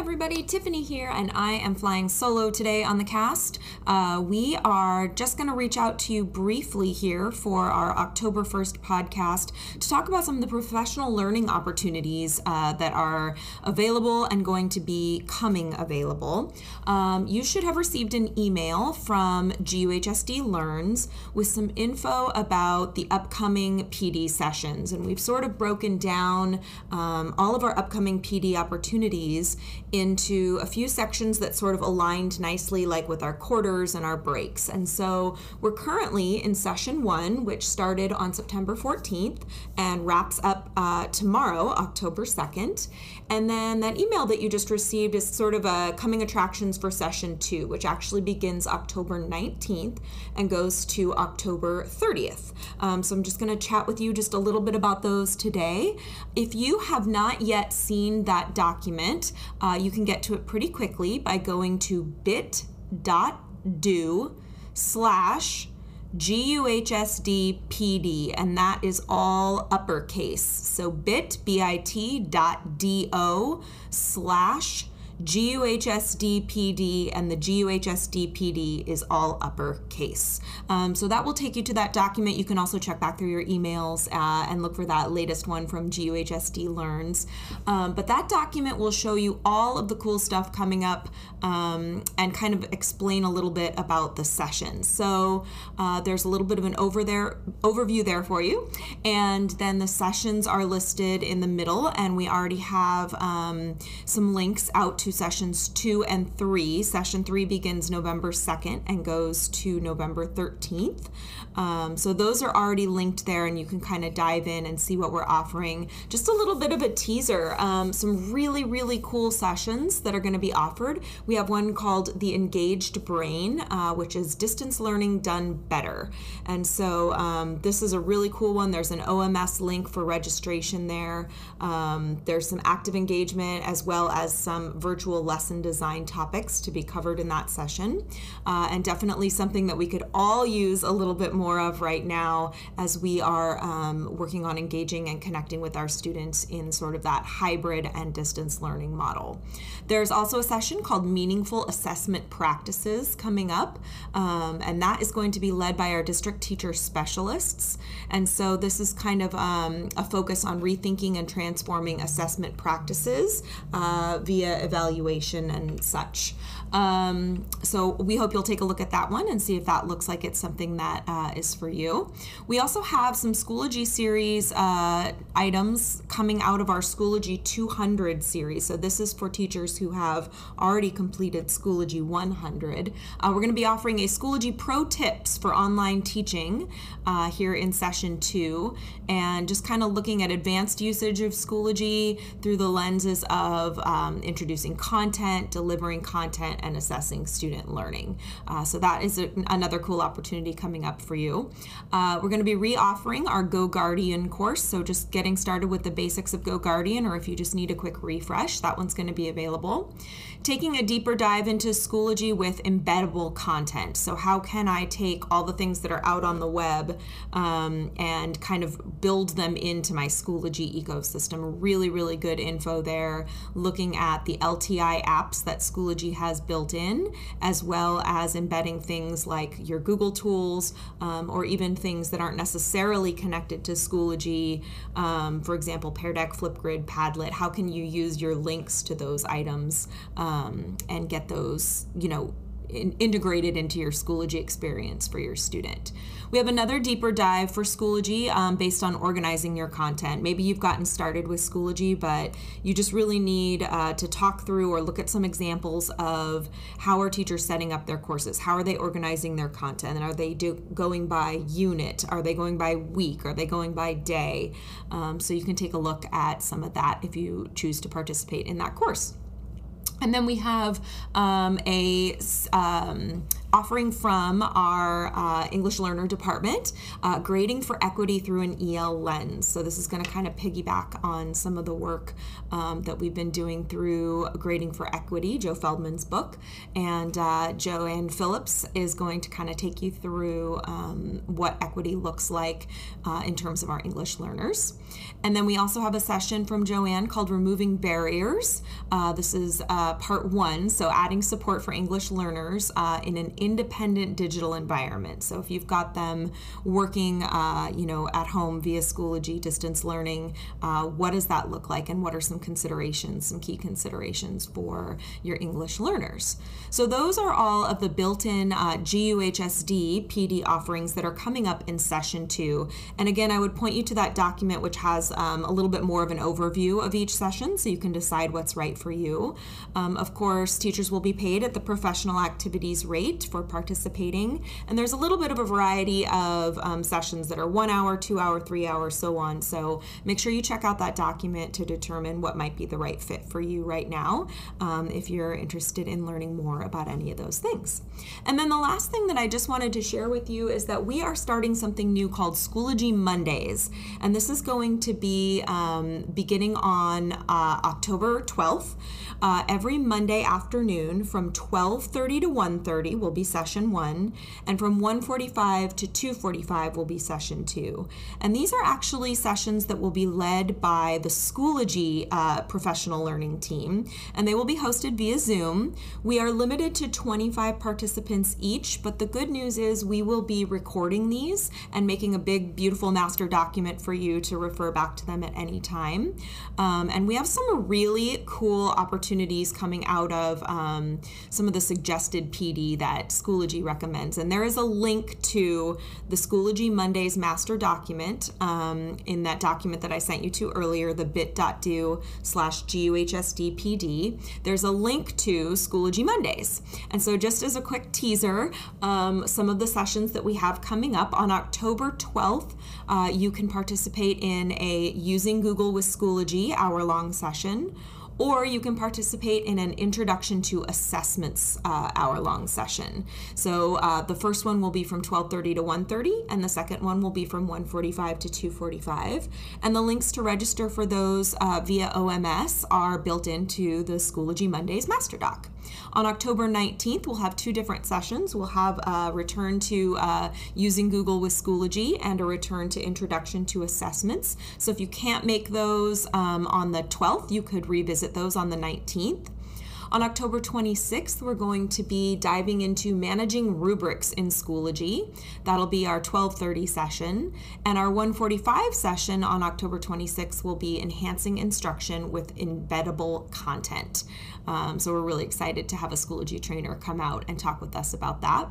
everybody, Tiffani here, and I am flying solo today on the cast. Uh, we are just going to reach out to you briefly here for our October 1st podcast to talk about some of the professional learning opportunities uh, that are available and going to be coming available. Um, you should have received an email from GUHSD Learns with some info about the upcoming PD sessions, and we've sort of broken down um, all of our upcoming PD opportunities into a few sections that sort of aligned nicely, like with our quarters and our breaks. And so we're currently in session one, which started on September 14th and wraps up uh, tomorrow, October 2nd. And then that email that you just received is sort of a coming attractions for session two, which actually begins October 19th and goes to October 30th. Um, so I'm just going to chat with you just a little bit about those today. If you have not yet seen that document, uh, you can get to it pretty quickly by going to bit.do slash GUHSDPD, and that is all uppercase. So bit, B-I-T dot D-O slash GUHSDPD, and the GUHSDPD is all uppercase. Um, so that will take you to that document. You can also check back through your emails uh, and look for that latest one from GUHSD Learns. Um, but that document will show you all of the cool stuff coming up um, and kind of explain a little bit about the session. So uh, there's a little bit of an over there overview there for you, and then the sessions are listed in the middle, and we already have um, some links out to sessions two and three. Session three begins November 2nd and goes to November 13th. Um, so those are already linked there, and you can kind of dive in and see what we're offering. Just a little bit of a teaser. Um, some really, really cool sessions that are going to be offered. We have one called The Engaged Brain, uh, which is distance learning done better. And so um, this is a really cool one. There's an OMS link for registration there. Um, there's some active engagement as well as some virtual lesson design topics to be covered in that session. Uh, and definitely something that we could all use a little bit more of right now as we are um, working on engaging and connecting with our students in sort of that hybrid and distance learning model. There's also a session called Meaningful Assessment Practices coming up, um, and that is going to be led by our district teacher specialists. And so this is kind of um, a focus on rethinking and transforming assessment practices uh, via evaluation and such. Um, so we hope you'll take a look at that one and see if that looks like it's something that uh, is for you. We also have some Schoology series uh, items coming out of our Schoology 200 series. So this is for teachers who have already completed Schoology 100. Uh, we're going to be offering a Schoology Pro Tips for online teaching uh, here in session two, and just kind of looking at advanced usage of Schoology through the lenses of um, introducing content, delivering content, and assessing student learning. Uh, so that is a, another cool opportunity coming up for you. Uh, we're going to be re-offering our Go Guardian course. So just getting started with the basics of Go Guardian, or if you just need a quick refresh, that one's going to be available. Taking a deeper dive into Schoology with embeddable content. So how can I take all the things that are out on the web um, and kind of build them into my Schoology ecosystem? Really, really good info there. Looking at the LTI apps that Schoology has built in, as well as embedding things like your Google tools um, or even things that aren't necessarily connected to Schoology. Um, for example, Pear Deck, Flipgrid, Padlet. How can you use your links to those items um, and get those, you know, in, integrated into your Schoology experience for your student. We have another deeper dive for Schoology um, based on organizing your content. Maybe you've gotten started with Schoology, but you just really need uh, to talk through or look at some examples of how are teachers setting up their courses? How are they organizing their content? And are they do, going by unit? Are they going by week? Are they going by day? Um, so you can take a look at some of that if you choose to participate in that course. And then we have um, a um, offering from our uh, English Learner Department, uh, Grading for Equity through an EL Lens. So, this is going to kind of piggyback on some of the work um, that we've been doing through Grading for Equity, Joe Feldman's book. And uh, Joanne Phillips is going to kind of take you through um, what equity looks like uh, in terms of our English learners. And then we also have a session from Joanne called Removing Barriers. Uh, this is uh, part one, so adding support for English learners in an independent digital environment. So if you've got them working, uh, you know, at home via Schoology distance learning, uh, what does that look like, and what are some considerations, some key considerations for your English learners? So those are all of the built-in uh, GUHSD PD offerings that are coming up in session two. And again, I would point you to that document which has um, a little bit more of an overview of each session, so you can decide what's right for you. Um, of course, teachers will be paid at the professional activities rate for participating. And there's a little bit of a variety of um, sessions that are one hour, two hour, three hours, so on. So make sure you check out that document to determine what might be the right fit for you right now um, if you're interested in learning more about any of those things. And then the last thing that I just wanted to share with you is that we are starting something new called Schoology Mondays. And this is going to be um, beginning on uh, October 12th. Uh, every Monday afternoon from 12:30 to 1:30 will be session one, and from 1:45 to 2:45 will be session two. And these are actually sessions that will be led by the Schoology uh, professional learning team, and they will be hosted via Zoom. We are limited to 25 participants each, but the good news is we will be recording these and making a big, beautiful master document for you to refer back to them at any time. Um, and we have some really cool opportunities opportunities coming out of um, some of the suggested PD that Schoology recommends. And there is a link to the Schoology Mondays master document um, in that document that I sent you to earlier, the bit.do slash GUHSDPD. There's a link to Schoology Mondays. And so, just as a quick teaser, um, some of the sessions that we have coming up on October 12th, uh, you can participate in a Using Google with Schoology hour long session or you can participate in an introduction to assessments uh, hour long session. So uh, the first one will be from 12.30 to 1.30 and the second one will be from 1.45 to 2.45 and the links to register for those uh, via oms are built into the schoology mondays master doc on October 19th, we'll have two different sessions. We'll have a return to uh, using Google with Schoology and a return to Introduction to Assessments. So if you can't make those um, on the 12th, you could revisit those on the 19th. On October 26th, we're going to be diving into managing rubrics in Schoology. That'll be our 12:30 session, and our 1:45 session on October 26th will be enhancing instruction with embeddable content. Um, so we're really excited to have a Schoology trainer come out and talk with us about that.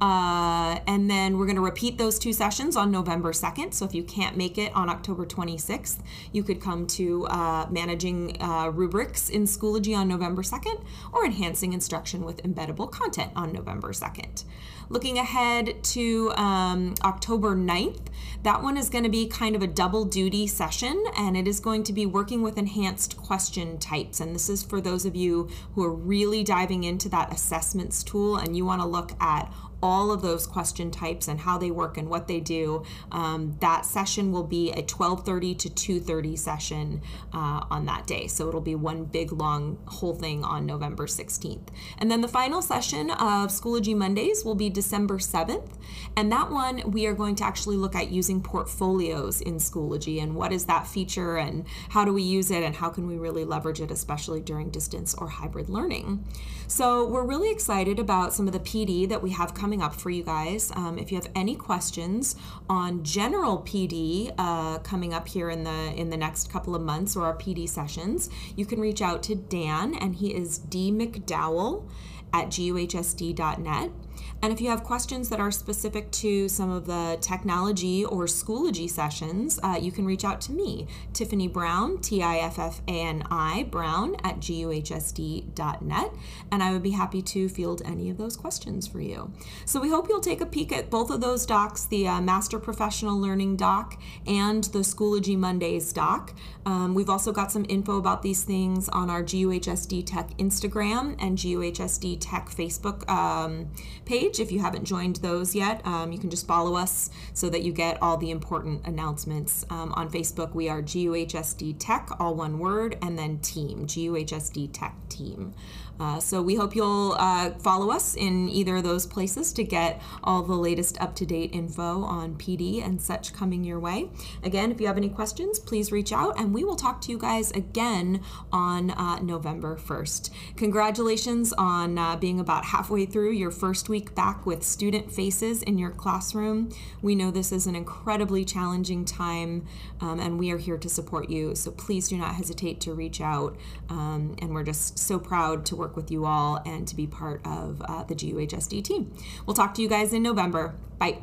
Uh, and then we're going to repeat those two sessions on November 2nd. So if you can't make it on October 26th, you could come to uh, managing uh, rubrics in Schoology on November 2nd or enhancing instruction with embeddable content on November 2nd. Looking ahead to um, October 9th, that one is going to be kind of a double duty session and it is going to be working with enhanced question types. And this is for those of you who are really diving into that assessments tool and you want to look at all of those question types and how they work and what they do. Um, that session will be a 12:30 to 2:30 session uh, on that day. So it'll be one big long whole thing on November 16th. And then the final session of Schoology Mondays will be December 7th, and that one we are going to actually look at using portfolios in Schoology and what is that feature and how do we use it and how can we really leverage it, especially during distance or hybrid learning. So we're really excited about some of the PD that we have coming up for you guys. Um, if you have any questions on general PD uh, coming up here in the in the next couple of months or our PD sessions, you can reach out to Dan, and he is D McDowell at guhsd.net. And if you have questions that are specific to some of the technology or Schoology sessions, uh, you can reach out to me, Tiffani Brown, T I F F A N I, Brown at guhsd.net, and I would be happy to field any of those questions for you. So we hope you'll take a peek at both of those docs the uh, Master Professional Learning doc and the Schoology Mondays doc. Um, we've also got some info about these things on our GUHSD Tech Instagram and GUHSD Tech Facebook um, page if you haven't joined those yet. Um, you can just follow us so that you get all the important announcements. Um, on Facebook, we are GUHSD Tech, all one word, and then team, GUHSD Tech team. Uh, so we hope you'll uh, follow us in either of those places to get all the latest up to date info on PD and such coming your way. Again, if you have any questions, please reach out and we will talk to you guys again on uh, November 1st. Congratulations on uh, being about halfway through your first week back with student faces in your classroom. We know this is an incredibly challenging time um, and we are here to support you. So please do not hesitate to reach out. Um, and we're just so proud to work work with you all and to be part of uh, the GUHSD team. We'll talk to you guys in November. Bye.